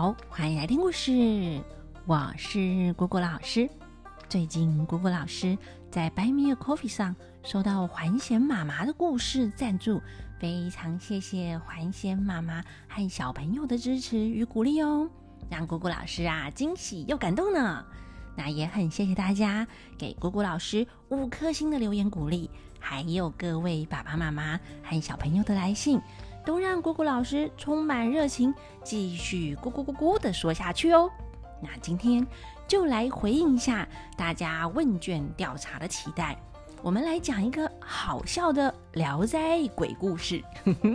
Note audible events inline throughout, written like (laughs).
好，欢迎来听故事。我是果果老师。最近果果老师在白米尔 Coffee 上收到环贤妈妈的故事赞助，非常谢谢环贤妈妈和小朋友的支持与鼓励哦，让果果老师啊惊喜又感动呢。那也很谢谢大家给果果老师五颗星的留言鼓励，还有各位爸爸妈妈和小朋友的来信。都让果果老师充满热情，继续咕咕咕咕的说下去哦。那今天就来回应一下大家问卷调查的期待，我们来讲一个好笑的《聊斋》鬼故事。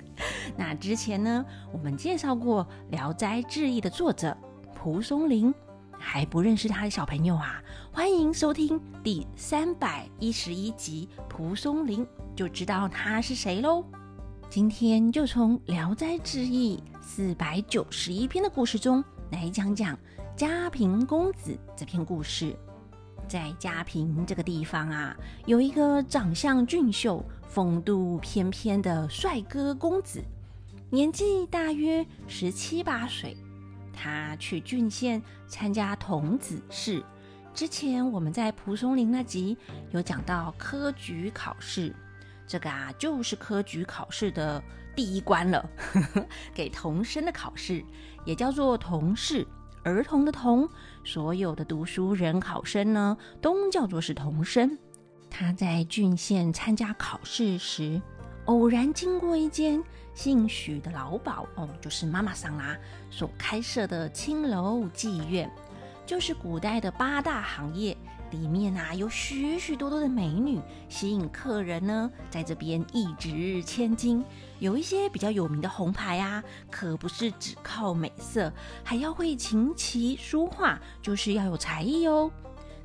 (laughs) 那之前呢，我们介绍过《聊斋志异》的作者蒲松龄，还不认识他的小朋友啊，欢迎收听第三百一十一集《蒲松龄》，就知道他是谁喽。今天就从《聊斋志异》四百九十一篇的故事中来讲讲嘉平公子这篇故事。在嘉平这个地方啊，有一个长相俊秀、风度翩翩的帅哥公子，年纪大约十七八岁。他去郡县参加童子试。之前我们在蒲松龄那集有讲到科举考试。这个啊，就是科举考试的第一关了，(laughs) 给童生的考试，也叫做童试，儿童的童，所有的读书人考生呢，都叫做是童生。他在郡县参加考试时，偶然经过一间姓许的老鸨哦，就是妈妈桑啦所开设的青楼妓院，就是古代的八大行业。里面啊有许许多多的美女，吸引客人呢，在这边一掷千金。有一些比较有名的红牌啊，可不是只靠美色，还要会琴棋书画，就是要有才艺哦。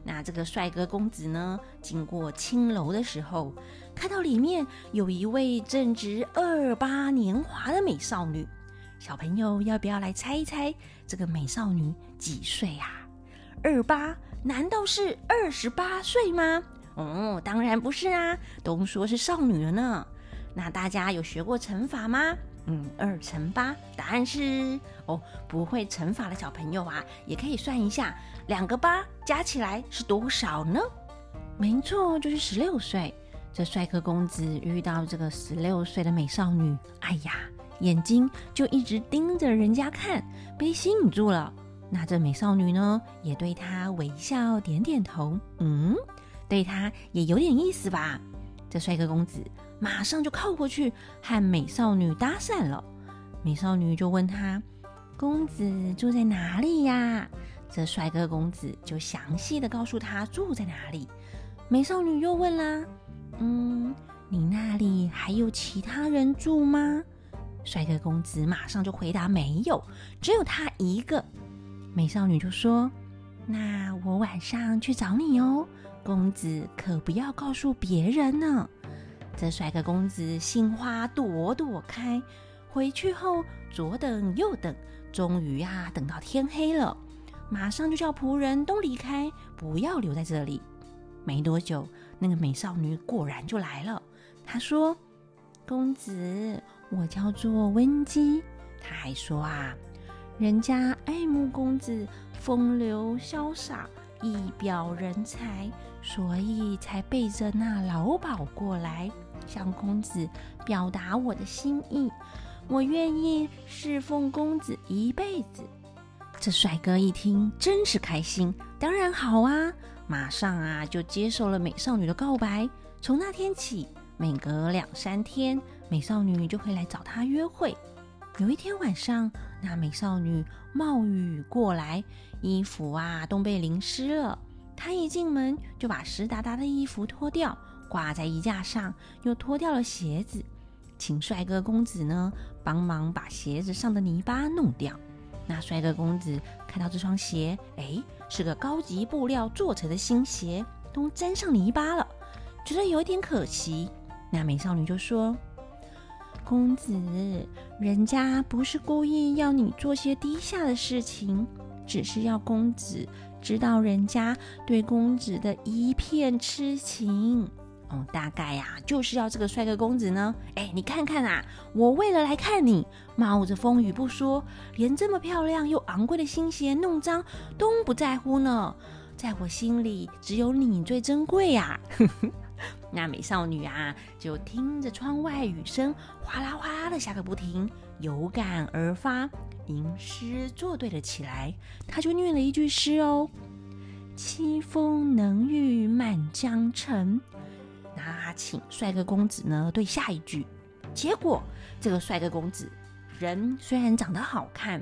那这个帅哥公子呢，经过青楼的时候，看到里面有一位正值二八年华的美少女。小朋友要不要来猜一猜，这个美少女几岁呀？二八。难道是二十八岁吗？哦，当然不是啊，都说是少女了呢。那大家有学过乘法吗？嗯，二乘八，答案是哦。不会乘法的小朋友啊，也可以算一下，两个八加起来是多少呢？没错，就是十六岁。这帅哥公子遇到这个十六岁的美少女，哎呀，眼睛就一直盯着人家看，被吸引住了。那这美少女呢，也对他微笑点点头，嗯，对他也有点意思吧？这帅哥公子马上就靠过去和美少女搭讪了。美少女就问他：“公子住在哪里呀？”这帅哥公子就详细的告诉他住在哪里。美少女又问啦：“嗯，你那里还有其他人住吗？”帅哥公子马上就回答：“没有，只有他一个。”美少女就说：“那我晚上去找你哦，公子可不要告诉别人呢。”这帅哥公子心花朵朵开，回去后左等右等，终于呀等到天黑了，马上就叫仆人都离开，不要留在这里。没多久，那个美少女果然就来了。她说：“公子，我叫做温姬。”她还说啊。人家爱慕公子风流潇洒、一表人才，所以才背着那老鸨过来，向公子表达我的心意。我愿意侍奉公子一辈子。这帅哥一听，真是开心，当然好啊！马上啊，就接受了美少女的告白。从那天起，每隔两三天，美少女就会来找他约会。有一天晚上，那美少女冒雨过来，衣服啊都被淋湿了。她一进门就把湿哒哒的衣服脱掉，挂在衣架上，又脱掉了鞋子，请帅哥公子呢帮忙把鞋子上的泥巴弄掉。那帅哥公子看到这双鞋，哎，是个高级布料做成的新鞋，都沾上泥巴了，觉得有点可惜。那美少女就说。公子，人家不是故意要你做些低下的事情，只是要公子知道人家对公子的一片痴情。哦，大概呀，就是要这个帅哥公子呢。哎，你看看啊，我为了来看你，冒着风雨不说，连这么漂亮又昂贵的新鞋弄脏都不在乎呢。在我心里，只有你最珍贵呀。(laughs) (laughs) 那美少女啊，就听着窗外雨声哗啦哗啦的下个不停，有感而发，吟诗作对了起来。她就念了一句诗哦：“凄风能御满江城。”那请帅哥公子呢对下一句。结果这个帅哥公子人虽然长得好看，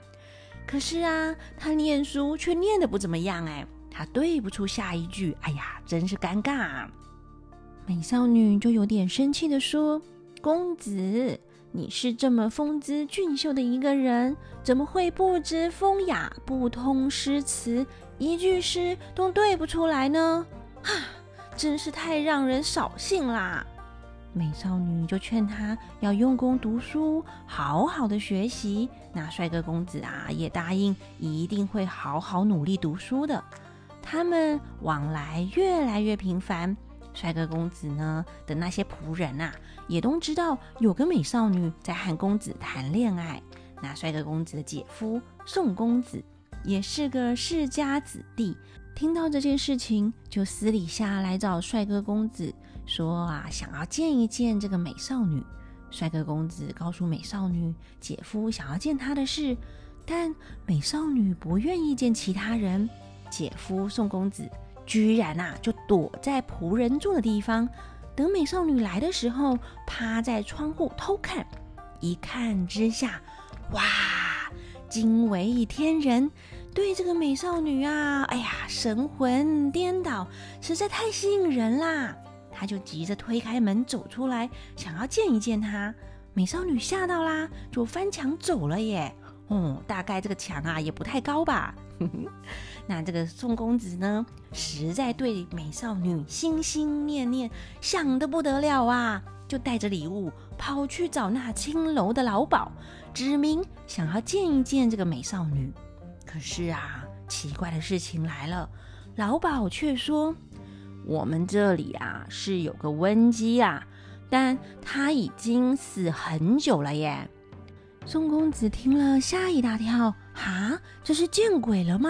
可是啊，他念书却念的不怎么样哎，他对不出下一句。哎呀，真是尴尬。美少女就有点生气的说：“公子，你是这么风姿俊秀的一个人，怎么会不知风雅、不通诗词，一句诗都对不出来呢？哈，真是太让人扫兴啦！”美少女就劝他要用功读书，好好的学习。那帅哥公子啊，也答应一定会好好努力读书的。他们往来越来越频繁。帅哥公子呢的那些仆人啊，也都知道有个美少女在和公子谈恋爱。那帅哥公子的姐夫宋公子也是个世家子弟，听到这件事情，就私底下来找帅哥公子说啊，想要见一见这个美少女。帅哥公子告诉美少女，姐夫想要见她的事，但美少女不愿意见其他人。姐夫宋公子。居然啊，就躲在仆人住的地方，等美少女来的时候，趴在窗户偷看。一看之下，哇，惊为天人，对这个美少女啊，哎呀，神魂颠倒，实在太吸引人啦！他就急着推开门走出来，想要见一见她。美少女吓到啦，就翻墙走了耶。哦，大概这个墙啊也不太高吧。那这个宋公子呢，实在对美少女心心念念，想得不得了啊，就带着礼物跑去找那青楼的老鸨，指明想要见一见这个美少女。可是啊，奇怪的事情来了，老鸨却说：“我们这里啊是有个瘟鸡啊，但他已经死很久了耶。”宋公子听了吓一大跳，哈，这是见鬼了吗？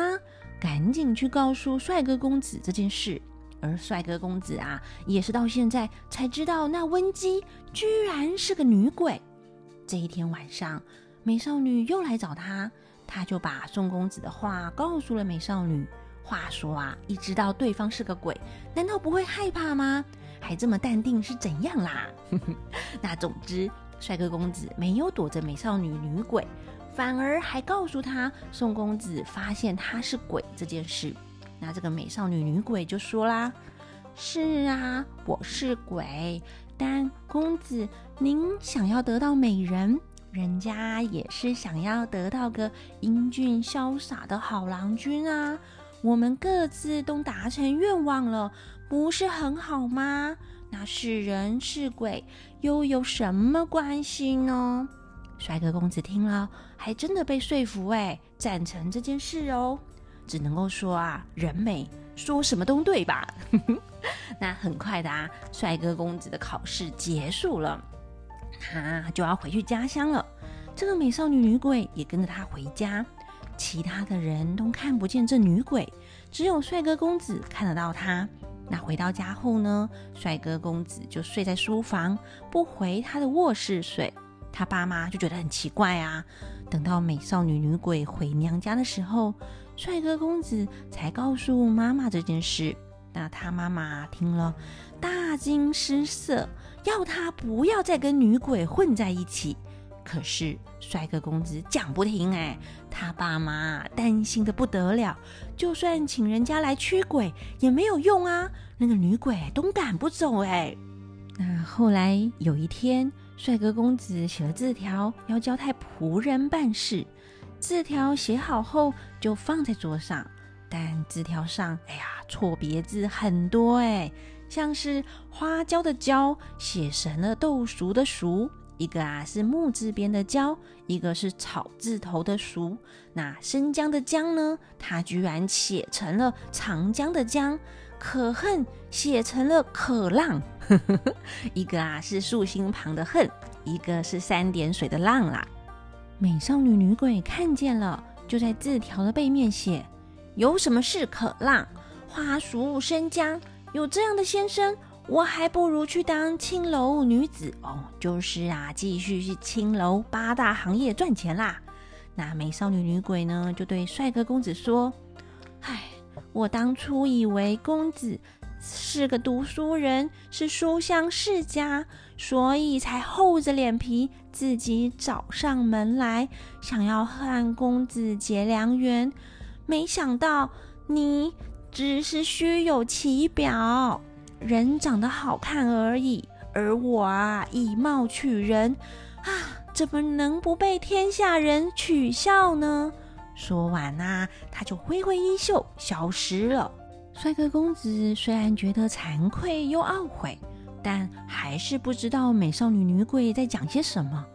赶紧去告诉帅哥公子这件事。而帅哥公子啊，也是到现在才知道那温姬居然是个女鬼。这一天晚上，美少女又来找他，他就把宋公子的话告诉了美少女。话说啊，一知道对方是个鬼，难道不会害怕吗？还这么淡定是怎样啦？那总之。帅哥公子没有躲着美少女女鬼，反而还告诉他宋公子发现他是鬼这件事。那这个美少女女鬼就说啦：“是啊，我是鬼，但公子您想要得到美人，人家也是想要得到个英俊潇洒的好郎君啊。我们各自都达成愿望了，不是很好吗？”那是人是鬼又有什么关系呢？帅哥公子听了，还真的被说服哎，赞成这件事哦。只能够说啊，人美说什么都对吧？(laughs) 那很快的啊，帅哥公子的考试结束了，他就要回去家乡了。这个美少女女鬼也跟着他回家，其他的人都看不见这女鬼，只有帅哥公子看得到她。那回到家后呢，帅哥公子就睡在书房，不回他的卧室睡。他爸妈就觉得很奇怪啊。等到美少女女鬼回娘家的时候，帅哥公子才告诉妈妈这件事。那他妈妈听了大惊失色，要他不要再跟女鬼混在一起。可是帅哥公子讲不停，哎，他爸妈担心的不得了，就算请人家来驱鬼也没有用啊，那个女鬼都赶不走，哎。那后来有一天，帅哥公子写了字条，要交代仆人办事。字条写好后就放在桌上，但字条上，哎呀，错别字很多，哎，像是花椒的椒写成了豆熟的熟。一个啊是木字边的椒，一个是草字头的熟。那生姜的姜呢，它居然写成了长江的江。可恨写成了可浪，(laughs) 一个啊是竖心旁的恨，一个是三点水的浪啦。美少女女鬼看见了，就在字条的背面写：“有什么事可浪？花熟生姜，有这样的先生，我还不如去当青楼女子哦。就是啊，继续去青楼八大行业赚钱啦。”那美少女女鬼呢，就对帅哥公子说：“唉，我当初以为公子是个读书人，是书香世家，所以才厚着脸皮自己找上门来，想要和公子结良缘。没想到你只是虚有其表，人长得好看而已，而我啊，以貌取人啊。”怎么能不被天下人取笑呢？说完啊，他就挥挥衣袖消失了。帅哥公子虽然觉得惭愧又懊悔，但还是不知道美少女女鬼在讲些什么，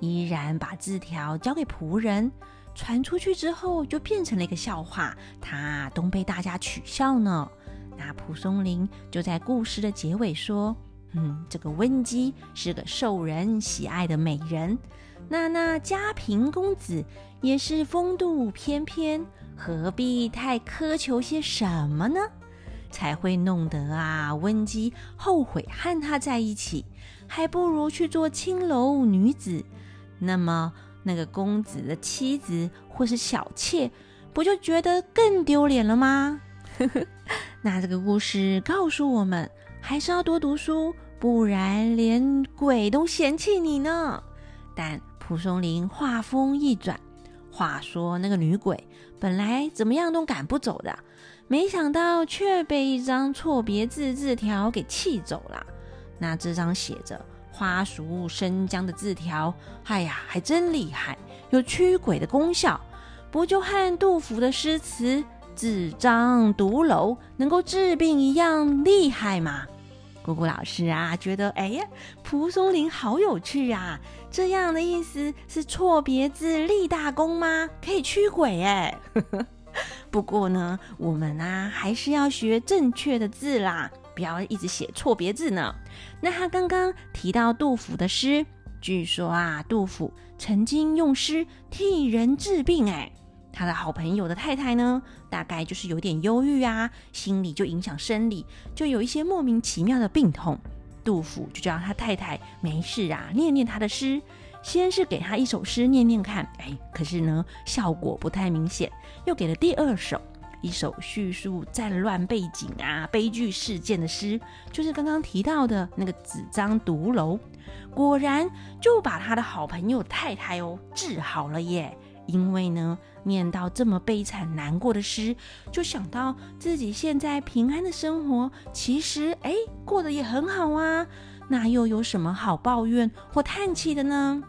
依然把字条交给仆人。传出去之后，就变成了一个笑话，他都被大家取笑呢。那蒲松龄就在故事的结尾说。嗯，这个温姬是个受人喜爱的美人，那那家贫公子也是风度翩翩，何必太苛求些什么呢？才会弄得啊温姬后悔和他在一起，还不如去做青楼女子。那么那个公子的妻子或是小妾，不就觉得更丢脸了吗？(laughs) 那这个故事告诉我们。还是要多读书，不然连鬼都嫌弃你呢。但蒲松龄话锋一转，话说那个女鬼本来怎么样都赶不走的，没想到却被一张错别字字条给气走了。那这张写着“花熟生姜”的字条，哎呀，还真厉害，有驱鬼的功效，不就和杜甫的诗词？纸张毒楼能够治病一样厉害吗？姑姑老师啊，觉得哎呀，蒲松龄好有趣啊！这样的意思是错别字立大功吗？可以驱鬼哎。(laughs) 不过呢，我们啊还是要学正确的字啦，不要一直写错别字呢。那他刚刚提到杜甫的诗，据说啊，杜甫曾经用诗替人治病哎。他的好朋友的太太呢，大概就是有点忧郁啊，心理就影响生理，就有一些莫名其妙的病痛。杜甫就叫他太太没事啊，念念他的诗。先是给他一首诗念念看，哎，可是呢效果不太明显。又给了第二首，一首叙述战乱背景啊、悲剧事件的诗，就是刚刚提到的那个纸张毒楼。果然就把他的好朋友太太哦治好了耶。因为呢，念到这么悲惨难过的诗，就想到自己现在平安的生活，其实哎，过得也很好啊。那又有什么好抱怨或叹气的呢？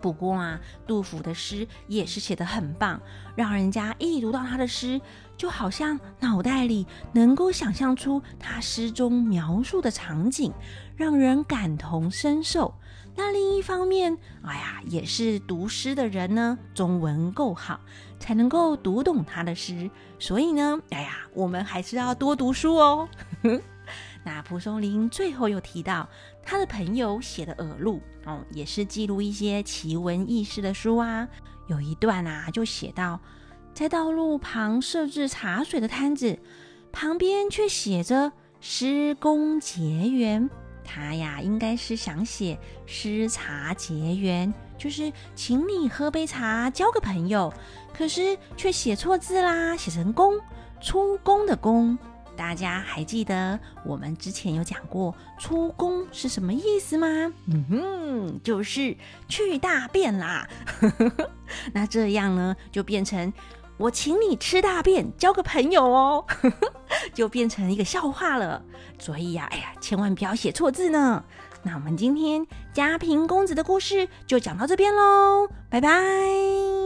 不过啊，杜甫的诗也是写得很棒，让人家一读到他的诗，就好像脑袋里能够想象出他诗中描述的场景，让人感同身受。那另一方面，哎呀，也是读诗的人呢，中文够好，才能够读懂他的诗。所以呢，哎呀，我们还是要多读书哦。(laughs) 那蒲松龄最后又提到他的朋友写的耳录哦，也是记录一些奇闻异事的书啊。有一段啊，就写到，在道路旁设置茶水的摊子，旁边却写着“施工结缘”。他呀，应该是想写诗茶结缘，就是请你喝杯茶，交个朋友。可是却写错字啦，写成公，出宫的宫。大家还记得我们之前有讲过出宫是什么意思吗？嗯哼，就是去大便啦。(laughs) 那这样呢，就变成。我请你吃大便，交个朋友哦，(laughs) 就变成一个笑话了。所以呀，哎呀，千万不要写错字呢。那我们今天家平公子的故事就讲到这边喽，拜拜。